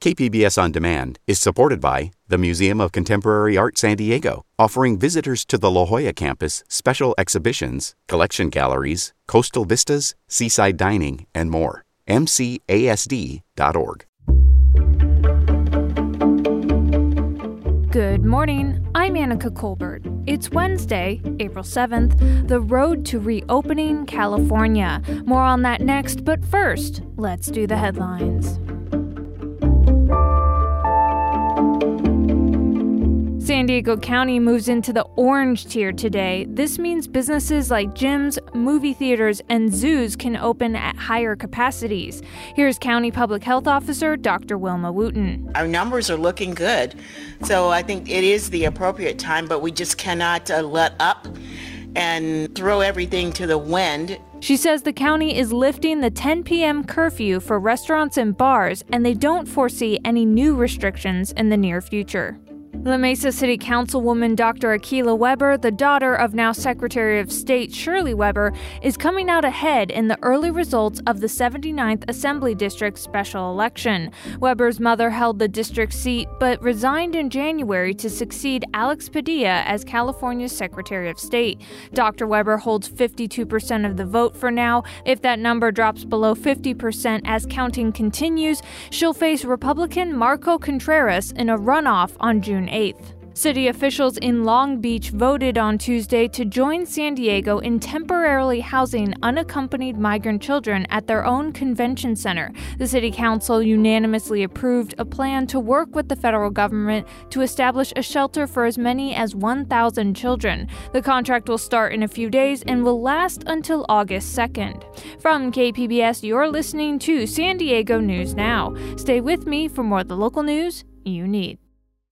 KPBS On Demand is supported by the Museum of Contemporary Art San Diego, offering visitors to the La Jolla campus special exhibitions, collection galleries, coastal vistas, seaside dining, and more. MCASD.org. Good morning. I'm Annika Colbert. It's Wednesday, April 7th, the road to reopening California. More on that next, but first, let's do the headlines. San Diego County moves into the orange tier today. This means businesses like gyms, movie theaters, and zoos can open at higher capacities. Here's County Public Health Officer Dr. Wilma Wooten. Our numbers are looking good, so I think it is the appropriate time, but we just cannot uh, let up and throw everything to the wind. She says the county is lifting the 10 p.m. curfew for restaurants and bars, and they don't foresee any new restrictions in the near future. La Mesa City Councilwoman Dr. Akilah Weber, the daughter of now Secretary of State Shirley Weber, is coming out ahead in the early results of the 79th Assembly District special election. Weber's mother held the district seat but resigned in January to succeed Alex Padilla as California's Secretary of State. Dr. Weber holds 52% of the vote for now. If that number drops below 50% as counting continues, she'll face Republican Marco Contreras in a runoff on June 8th. City officials in Long Beach voted on Tuesday to join San Diego in temporarily housing unaccompanied migrant children at their own convention center. The City Council unanimously approved a plan to work with the federal government to establish a shelter for as many as 1,000 children. The contract will start in a few days and will last until August 2nd. From KPBS, you're listening to San Diego News Now. Stay with me for more of the local news you need.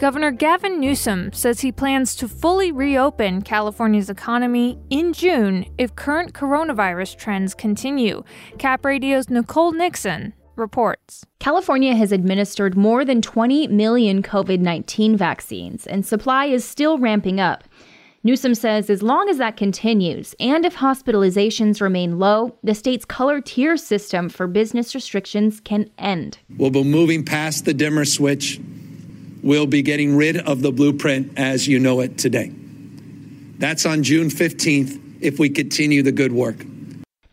Governor Gavin Newsom says he plans to fully reopen California's economy in June if current coronavirus trends continue. Cap Radio's Nicole Nixon reports. California has administered more than 20 million COVID 19 vaccines, and supply is still ramping up. Newsom says as long as that continues, and if hospitalizations remain low, the state's color tier system for business restrictions can end. We'll be moving past the dimmer switch will be getting rid of the blueprint as you know it today. That's on June 15th if we continue the good work.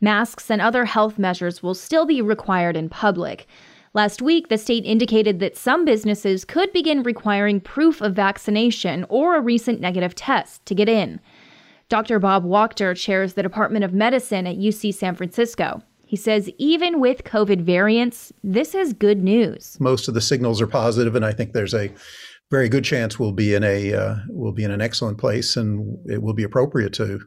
Masks and other health measures will still be required in public. Last week, the state indicated that some businesses could begin requiring proof of vaccination or a recent negative test to get in. Dr. Bob Wachter chairs the Department of Medicine at UC San Francisco. He says even with COVID variants, this is good news. Most of the signals are positive, and I think there's a very good chance we'll be in a uh, we'll be in an excellent place, and it will be appropriate to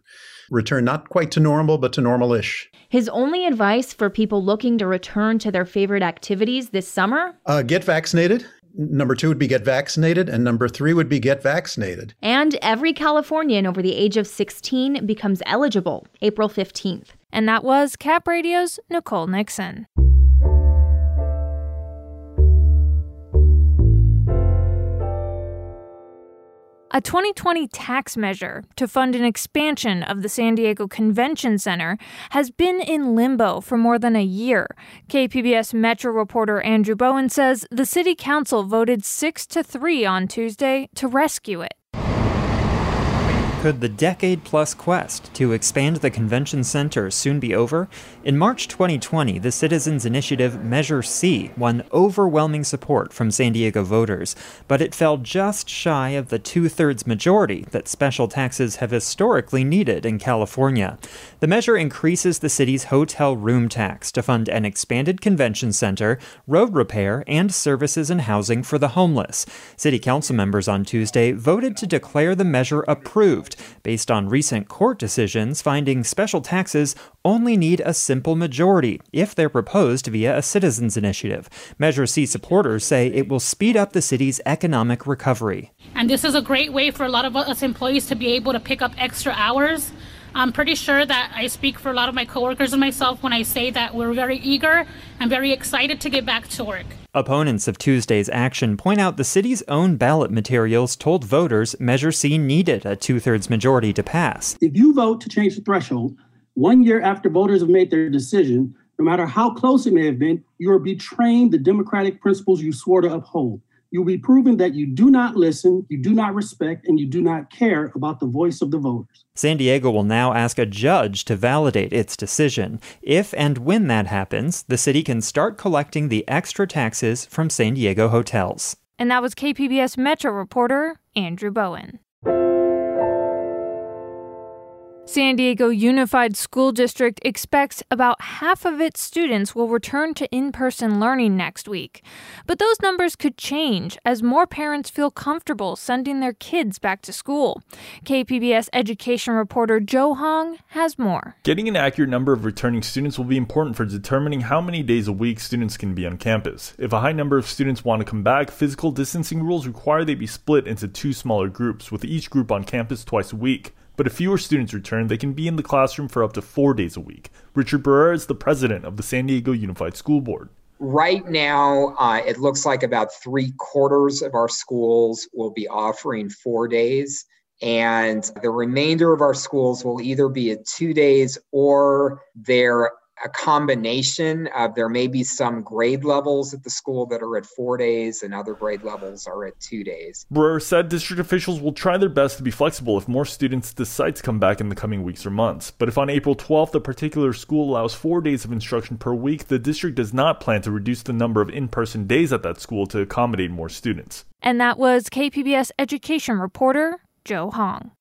return not quite to normal, but to normal-ish. His only advice for people looking to return to their favorite activities this summer? Uh, get vaccinated. Number two would be get vaccinated, and number three would be get vaccinated. And every Californian over the age of 16 becomes eligible April 15th. And that was Cap Radio's Nicole Nixon. A 2020 tax measure to fund an expansion of the San Diego Convention Center has been in limbo for more than a year. KPBS Metro reporter Andrew Bowen says the city council voted 6 to 3 on Tuesday to rescue it. Could the decade plus quest to expand the convention center soon be over? In March 2020, the Citizens Initiative Measure C won overwhelming support from San Diego voters, but it fell just shy of the two thirds majority that special taxes have historically needed in California. The measure increases the city's hotel room tax to fund an expanded convention center, road repair, and services and housing for the homeless. City council members on Tuesday voted to declare the measure approved based on recent court decisions finding special taxes only need a simple majority if they're proposed via a citizens initiative. Measure C supporters say it will speed up the city's economic recovery. And this is a great way for a lot of us employees to be able to pick up extra hours I'm pretty sure that I speak for a lot of my coworkers and myself when I say that we're very eager and very excited to get back to work. Opponents of Tuesday's action point out the city's own ballot materials told voters Measure C needed a two thirds majority to pass. If you vote to change the threshold one year after voters have made their decision, no matter how close it may have been, you are betraying the democratic principles you swore to uphold you'll be proving that you do not listen, you do not respect, and you do not care about the voice of the voters. San Diego will now ask a judge to validate its decision. If and when that happens, the city can start collecting the extra taxes from San Diego hotels. And that was KPBS Metro reporter Andrew Bowen. San Diego Unified School District expects about half of its students will return to in person learning next week. But those numbers could change as more parents feel comfortable sending their kids back to school. KPBS education reporter Joe Hong has more. Getting an accurate number of returning students will be important for determining how many days a week students can be on campus. If a high number of students want to come back, physical distancing rules require they be split into two smaller groups, with each group on campus twice a week. But if fewer students return, they can be in the classroom for up to four days a week. Richard Barrera is the president of the San Diego Unified School Board. Right now, uh, it looks like about three quarters of our schools will be offering four days. And the remainder of our schools will either be at two days or they're a combination of there may be some grade levels at the school that are at four days and other grade levels are at two days. Barrera said district officials will try their best to be flexible if more students decide to come back in the coming weeks or months. But if on April 12th a particular school allows four days of instruction per week, the district does not plan to reduce the number of in person days at that school to accommodate more students. And that was KPBS education reporter Joe Hong.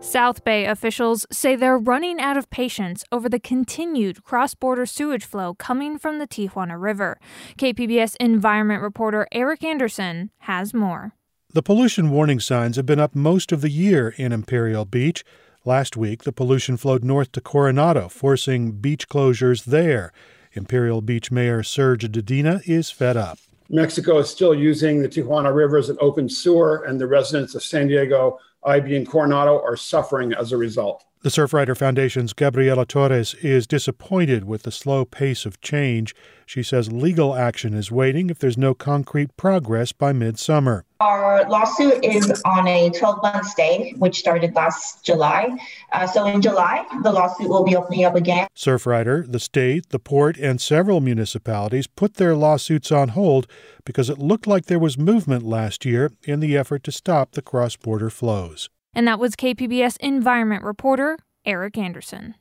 South Bay officials say they're running out of patience over the continued cross border sewage flow coming from the Tijuana River. KPBS environment reporter Eric Anderson has more. The pollution warning signs have been up most of the year in Imperial Beach. Last week, the pollution flowed north to Coronado, forcing beach closures there. Imperial Beach Mayor Serge Dedina is fed up. Mexico is still using the Tijuana River as an open sewer, and the residents of San Diego IB and Coronado are suffering as a result. The Surfrider Foundation's Gabriela Torres is disappointed with the slow pace of change. She says legal action is waiting if there's no concrete progress by midsummer. Our lawsuit is on a 12 month stay, which started last July. Uh, so in July, the lawsuit will be opening up again. Surfrider, the state, the port, and several municipalities put their lawsuits on hold because it looked like there was movement last year in the effort to stop the cross border flows. And that was KPBS environment reporter Eric Anderson.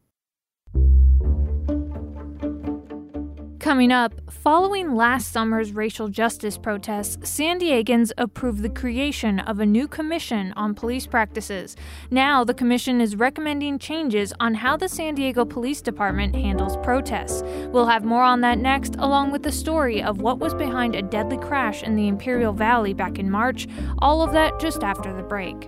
Coming up, following last summer's racial justice protests, San Diegans approved the creation of a new commission on police practices. Now, the commission is recommending changes on how the San Diego Police Department handles protests. We'll have more on that next, along with the story of what was behind a deadly crash in the Imperial Valley back in March. All of that just after the break.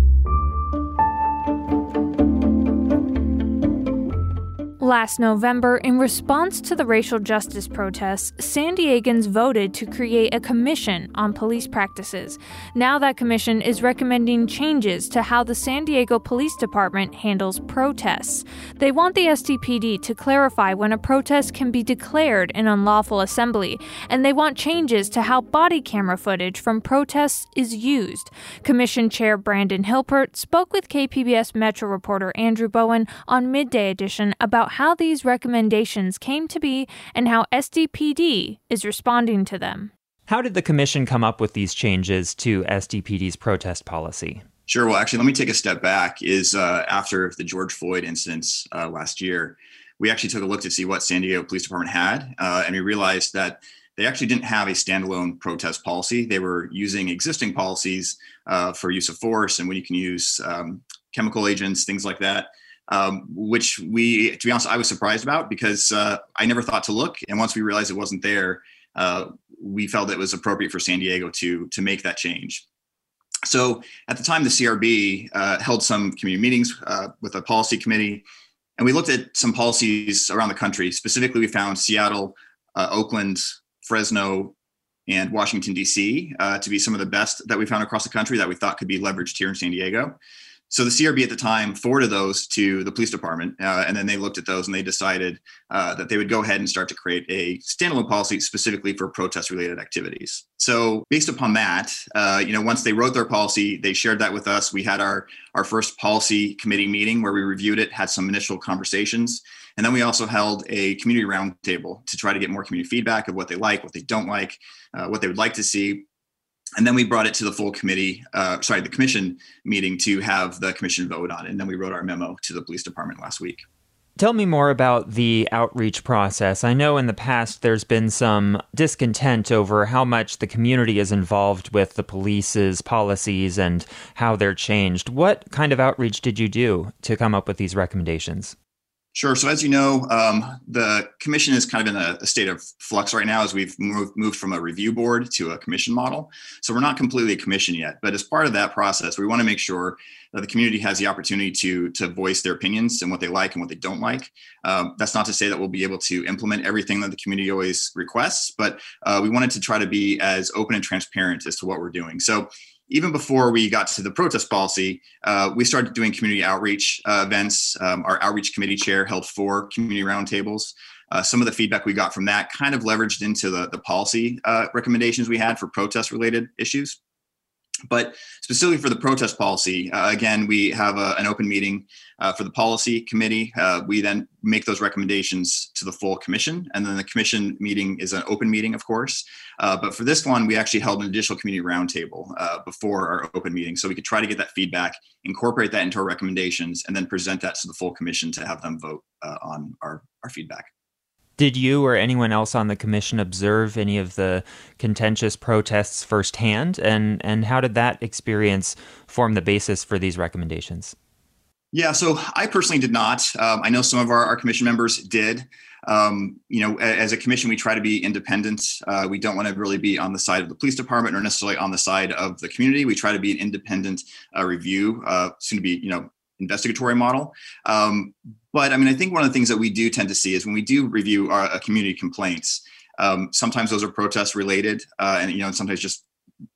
Last November, in response to the racial justice protests, San Diegans voted to create a commission on police practices. Now, that commission is recommending changes to how the San Diego Police Department handles protests. They want the SDPD to clarify when a protest can be declared an unlawful assembly, and they want changes to how body camera footage from protests is used. Commission Chair Brandon Hilpert spoke with KPBS Metro reporter Andrew Bowen on Midday Edition about how these recommendations came to be and how SDPD is responding to them. How did the Commission come up with these changes to SDPD's protest policy? Sure. Well, actually, let me take a step back. Is uh, after the George Floyd incidents uh, last year, we actually took a look to see what San Diego Police Department had, uh, and we realized that they actually didn't have a standalone protest policy. They were using existing policies uh, for use of force and when you can use um, chemical agents, things like that. Um, which we, to be honest, I was surprised about because uh, I never thought to look. And once we realized it wasn't there, uh, we felt it was appropriate for San Diego to to make that change. So at the time, the CRB uh, held some community meetings uh, with a policy committee, and we looked at some policies around the country. Specifically, we found Seattle, uh, Oakland, Fresno, and Washington, D.C. Uh, to be some of the best that we found across the country that we thought could be leveraged here in San Diego. So the CRB at the time forwarded those to the police department, uh, and then they looked at those and they decided uh, that they would go ahead and start to create a standalone policy specifically for protest-related activities. So based upon that, uh, you know, once they wrote their policy, they shared that with us. We had our our first policy committee meeting where we reviewed it, had some initial conversations, and then we also held a community roundtable to try to get more community feedback of what they like, what they don't like, uh, what they would like to see and then we brought it to the full committee uh, sorry the commission meeting to have the commission vote on it and then we wrote our memo to the police department last week Tell me more about the outreach process. I know in the past there's been some discontent over how much the community is involved with the police's policies and how they're changed. What kind of outreach did you do to come up with these recommendations? Sure. So as you know, um, the commission is kind of in a, a, state of flux right now as we've moved, moved from a review board to a commission model. So we're not completely a commission yet, but as part of that process, we want to make sure that the community has the opportunity to to voice their opinions and what they like and what they don't like. Um, that's not to say that we'll be able to implement everything that the community always requests, but uh, we wanted to try to be as open and transparent as to what we're doing. So even before we got to the protest policy, uh, we started doing community outreach uh, events. Um, our outreach committee chair held four community roundtables. Uh, some of the feedback we got from that kind of leveraged into the, the policy uh, recommendations we had for protest related issues. But specifically for the protest policy, uh, again, we have a, an open meeting uh, for the policy committee. Uh, we then make those recommendations to the full commission, and then the commission meeting is an open meeting, of course. Uh, but for this one, we actually held an additional community roundtable uh, before our open meeting, so we could try to get that feedback, incorporate that into our recommendations, and then present that to the full commission to have them vote uh, on our, our feedback. Did you or anyone else on the commission observe any of the contentious protests firsthand? And, and how did that experience form the basis for these recommendations? Yeah, so I personally did not. Um, I know some of our, our commission members did. Um, you know, as a commission, we try to be independent. Uh, we don't want to really be on the side of the police department or necessarily on the side of the community. We try to be an independent uh, review, uh, soon to be, you know, investigatory model. Um, but I mean, I think one of the things that we do tend to see is when we do review our uh, community complaints, um, sometimes those are protest related, uh, and you know, sometimes just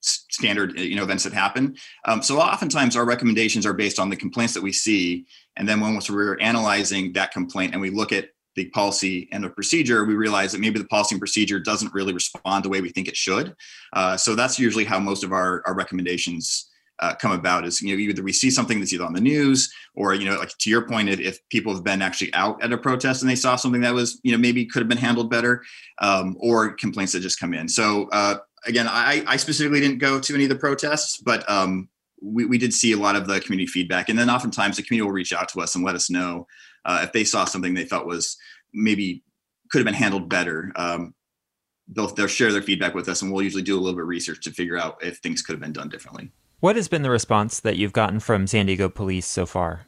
standard you know events that happen. Um, so oftentimes our recommendations are based on the complaints that we see, and then once we're analyzing that complaint and we look at the policy and the procedure, we realize that maybe the policy and procedure doesn't really respond the way we think it should. Uh, so that's usually how most of our, our recommendations uh, come about is you know either we see something that's either on the news or you know like to your point if, if people have been actually out at a protest and they saw something that was you know maybe could have been handled better um, or complaints that just come in. So uh, again I, I specifically didn't go to any of the protests but um, we, we did see a lot of the community feedback. And then oftentimes the community will reach out to us and let us know uh, if they saw something they felt was maybe could have been handled better. Um, they'll, they'll share their feedback with us and we'll usually do a little bit of research to figure out if things could have been done differently what has been the response that you've gotten from San Diego police so far?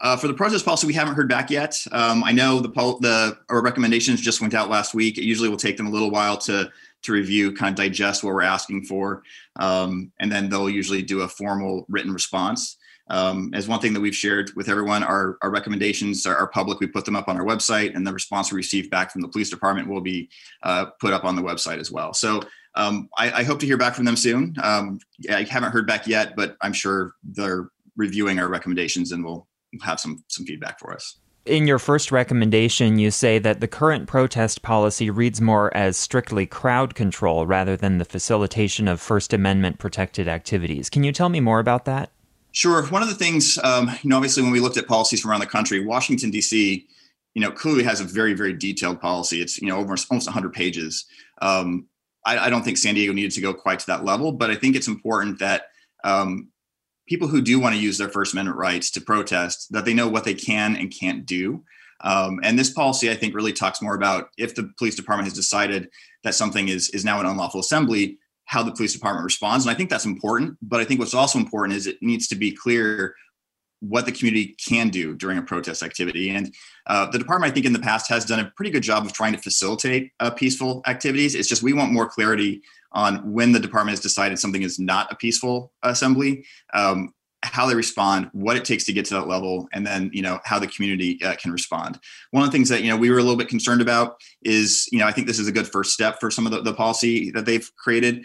Uh, for the protest policy, we haven't heard back yet. Um, I know the the our recommendations just went out last week. It usually will take them a little while to to review, kind of digest what we're asking for, um, and then they'll usually do a formal written response. Um, as one thing that we've shared with everyone, our, our recommendations are, are, public. We put them up on our website, and the response we receive back from the police department will be uh, put up on the website as well. So um, I, I, hope to hear back from them soon. Um, I haven't heard back yet, but I'm sure they're reviewing our recommendations and will have some some feedback for us. In your first recommendation, you say that the current protest policy reads more as strictly crowd control rather than the facilitation of First Amendment protected activities. Can you tell me more about that? Sure. One of the things, um, you know, obviously, when we looked at policies from around the country, Washington D.C., you know, clearly has a very, very detailed policy. It's you know over almost 100 pages. Um, I, I, don't think San Diego needed to go quite to that level, but I think it's important that um, people who do want to use their First Amendment rights to protest that they know what they can and can't do. Um, and this policy, I think, really talks more about if the police department has decided that something is is now an unlawful assembly, how the police department responds. And I think that's important. But I think what's also important is it needs to be clear what the community can do during a protest activity. And uh, the department, I think, in the past has done a pretty good job of trying to facilitate uh, peaceful activities. It's just we want more clarity on when the department has decided something is not a peaceful assembly. Um, how they respond, what it takes to get to that level, and then you know how the community uh, can respond. One of the things that you know we were a little bit concerned about is you know I think this is a good first step for some of the, the policy that they've created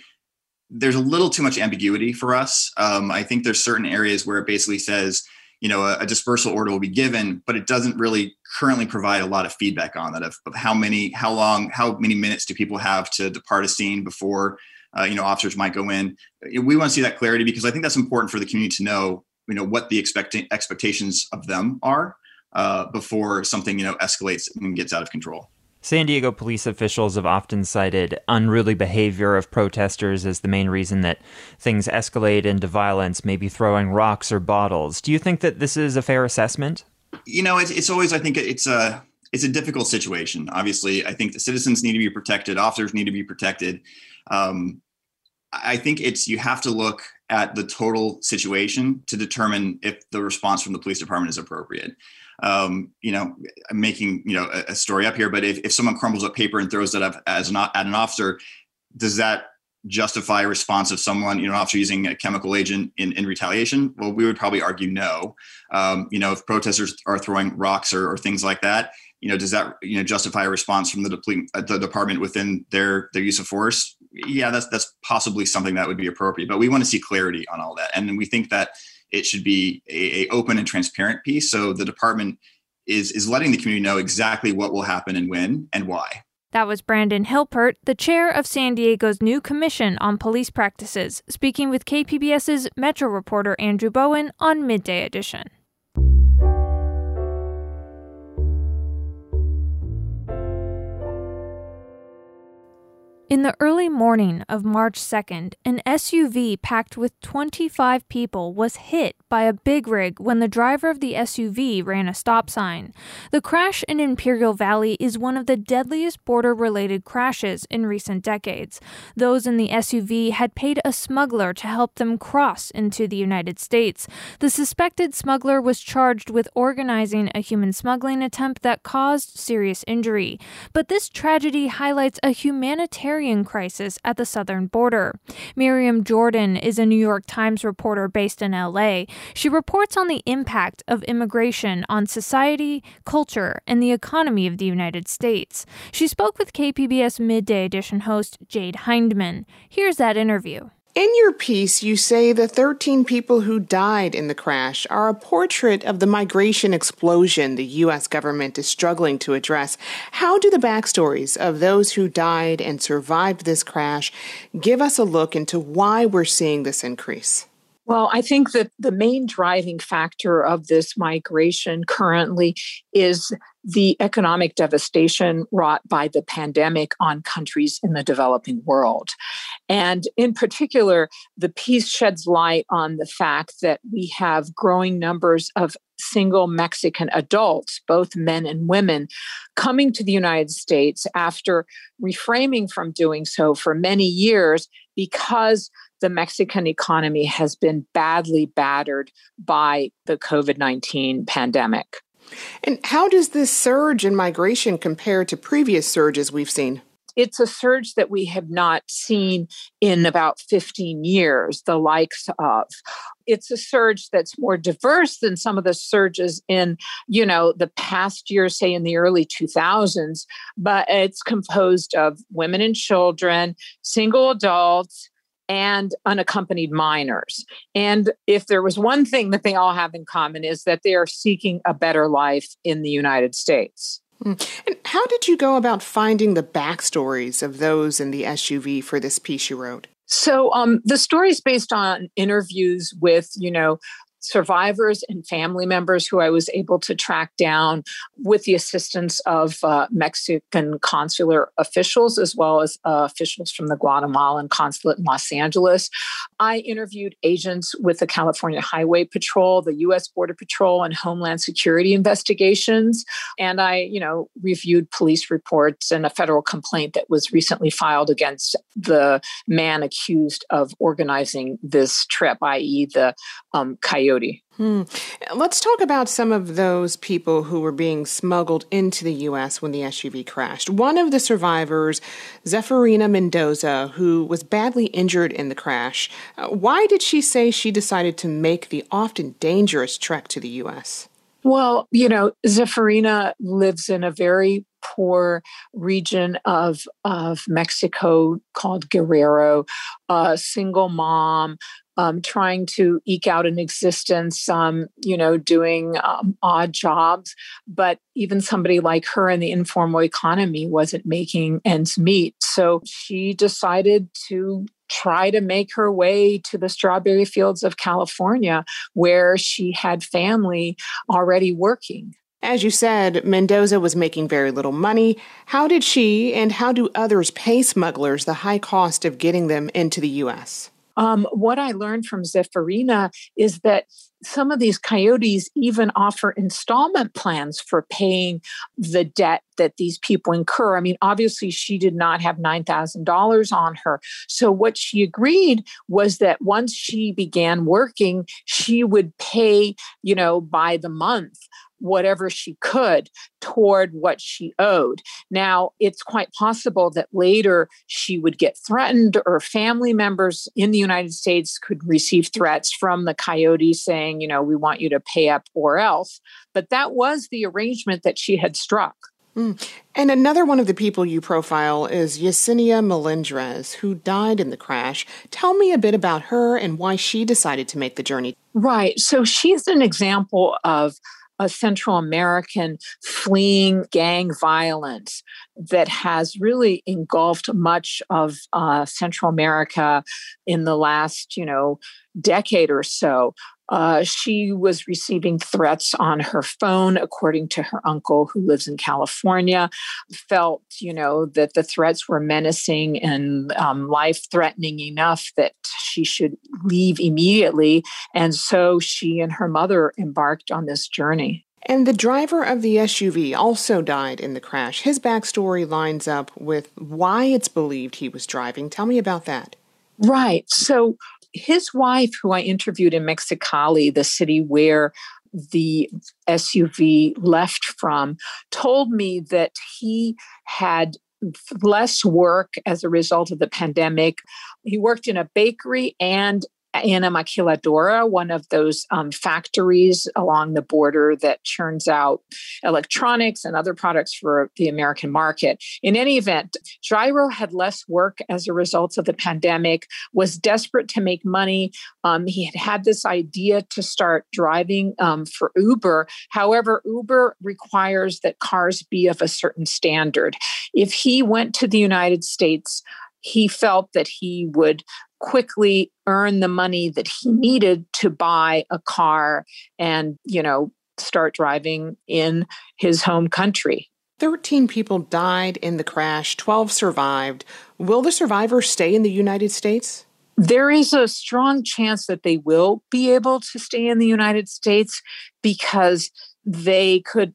there's a little too much ambiguity for us. Um, I think there's certain areas where it basically says, you know, a, a, dispersal order will be given, but it doesn't really currently provide a lot of feedback on that of, of how many, how long, how many minutes do people have to depart a scene before, uh, you know, officers might go in. We want to see that clarity because I think that's important for the community to know, you know, what the expect- expectations of them are uh, before something, you know, escalates and gets out of control. San Diego police officials have often cited unruly behavior of protesters as the main reason that things escalate into violence, maybe throwing rocks or bottles. Do you think that this is a fair assessment? You know, it's, it's always, I think it's a, it's a difficult situation. Obviously, I think the citizens need to be protected, officers need to be protected. Um, I think it's, you have to look at the total situation to determine if the response from the police department is appropriate um, you know, I'm making you know a, a, story up here, but if, if someone crumbles up paper and throws that up as an at an officer, does that justify a response of someone, you know, officer using a chemical agent in, in retaliation? Well, we would probably argue no. Um, you know, if protesters are throwing rocks or, or, things like that, you know, does that you know justify a response from the, uh, the department within their their use of force? Yeah, that's that's possibly something that would be appropriate, but we want to see clarity on all that, and we think that it should be a, a open and transparent piece. So the department is is letting the community know exactly what will happen and when and why. That was Brandon Hilpert, the chair of San Diego's new Commission on Police Practices, speaking with KPBS's Metro reporter Andrew Bowen on Midday Edition. In the early morning of March 2nd, an SUV packed with 25 people was hit by a big rig when the driver of the SUV ran a stop sign. The crash in Imperial Valley is one of the deadliest border related crashes in recent decades. Those in the SUV had paid a smuggler to help them cross into the United States. The suspected smuggler was charged with organizing a human smuggling attempt that caused serious injury. But this tragedy highlights a humanitarian humanitarian crisis at the southern border. Miriam Jordan is a New York Times reporter based in LA. She reports on the impact of immigration on society, culture, and the economy of the United States. She spoke with KPBS Midday Edition host Jade Hindman. Here's that interview. In your piece, you say the 13 people who died in the crash are a portrait of the migration explosion the U.S. government is struggling to address. How do the backstories of those who died and survived this crash give us a look into why we're seeing this increase? Well, I think that the main driving factor of this migration currently is the economic devastation wrought by the pandemic on countries in the developing world. And in particular, the piece sheds light on the fact that we have growing numbers of single Mexican adults, both men and women, coming to the United States after reframing from doing so for many years because the Mexican economy has been badly battered by the COVID 19 pandemic. And how does this surge in migration compare to previous surges we've seen? It's a surge that we have not seen in about 15 years, the likes of. It's a surge that's more diverse than some of the surges in, you know, the past years, say in the early 2000s, but it's composed of women and children, single adults, and unaccompanied minors. And if there was one thing that they all have in common is that they are seeking a better life in the United States. Hmm. And how did you go about finding the backstories of those in the SUV for this piece you wrote? So um, the story is based on interviews with, you know, survivors and family members who I was able to track down with the assistance of uh, Mexican consular officials as well as uh, officials from the Guatemalan consulate in Los Angeles. I interviewed agents with the California Highway Patrol, the U.S. Border Patrol, and Homeland Security investigations. And I, you know, reviewed police reports and a federal complaint that was recently filed against the man accused of organizing this trip, i.e., the um, Coyote coyote. Hmm. Let's talk about some of those people who were being smuggled into the U.S. when the SUV crashed. One of the survivors, Zephyrina Mendoza, who was badly injured in the crash. Uh, why did she say she decided to make the often dangerous trek to the U.S.? Well, you know, Zephyrina lives in a very poor region of of Mexico called Guerrero, a single mom. Um, trying to eke out an existence, um, you know, doing um, odd jobs. But even somebody like her in the informal economy wasn't making ends meet. So she decided to try to make her way to the strawberry fields of California, where she had family already working. As you said, Mendoza was making very little money. How did she and how do others pay smugglers the high cost of getting them into the U.S.? Um, what I learned from Zephyrina is that some of these coyotes even offer installment plans for paying the debt that these people incur. I mean, obviously, she did not have $9,000 on her. So, what she agreed was that once she began working, she would pay, you know, by the month whatever she could toward what she owed. Now, it's quite possible that later she would get threatened, or family members in the United States could receive threats from the coyote saying, you know, we want you to pay up or else. But that was the arrangement that she had struck. Mm. And another one of the people you profile is Yesenia Melendrez, who died in the crash. Tell me a bit about her and why she decided to make the journey. Right. So she's an example of a Central American fleeing gang violence that has really engulfed much of uh, Central America in the last, you know, decade or so. Uh, she was receiving threats on her phone, according to her uncle who lives in California. Felt, you know, that the threats were menacing and um, life threatening enough that she should leave immediately. And so she and her mother embarked on this journey. And the driver of the SUV also died in the crash. His backstory lines up with why it's believed he was driving. Tell me about that. Right. So his wife, who I interviewed in Mexicali, the city where the SUV left from, told me that he had less work as a result of the pandemic. He worked in a bakery and in a maquiladora, one of those um, factories along the border that churns out electronics and other products for the American market. In any event, Jairo had less work as a result of the pandemic, was desperate to make money. Um, he had had this idea to start driving um, for Uber. However, Uber requires that cars be of a certain standard. If he went to the United States, he felt that he would quickly earn the money that he needed to buy a car and, you know, start driving in his home country. 13 people died in the crash, 12 survived. Will the survivors stay in the United States? There is a strong chance that they will be able to stay in the United States because they could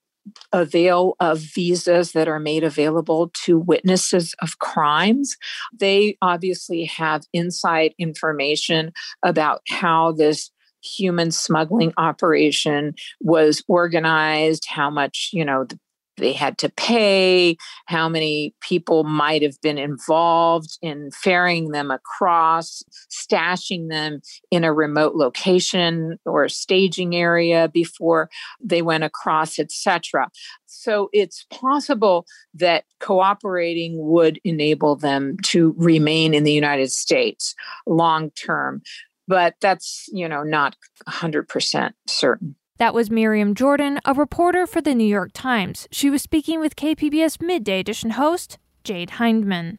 avail of visas that are made available to witnesses of crimes. They obviously have inside information about how this human smuggling operation was organized, how much, you know, the they had to pay, how many people might have been involved in ferrying them across, stashing them in a remote location or staging area before they went across, etc. So it's possible that cooperating would enable them to remain in the United States long term. But that's, you know, not 100% certain. That was Miriam Jordan, a reporter for the New York Times. She was speaking with KPBS Midday Edition host Jade Hindman.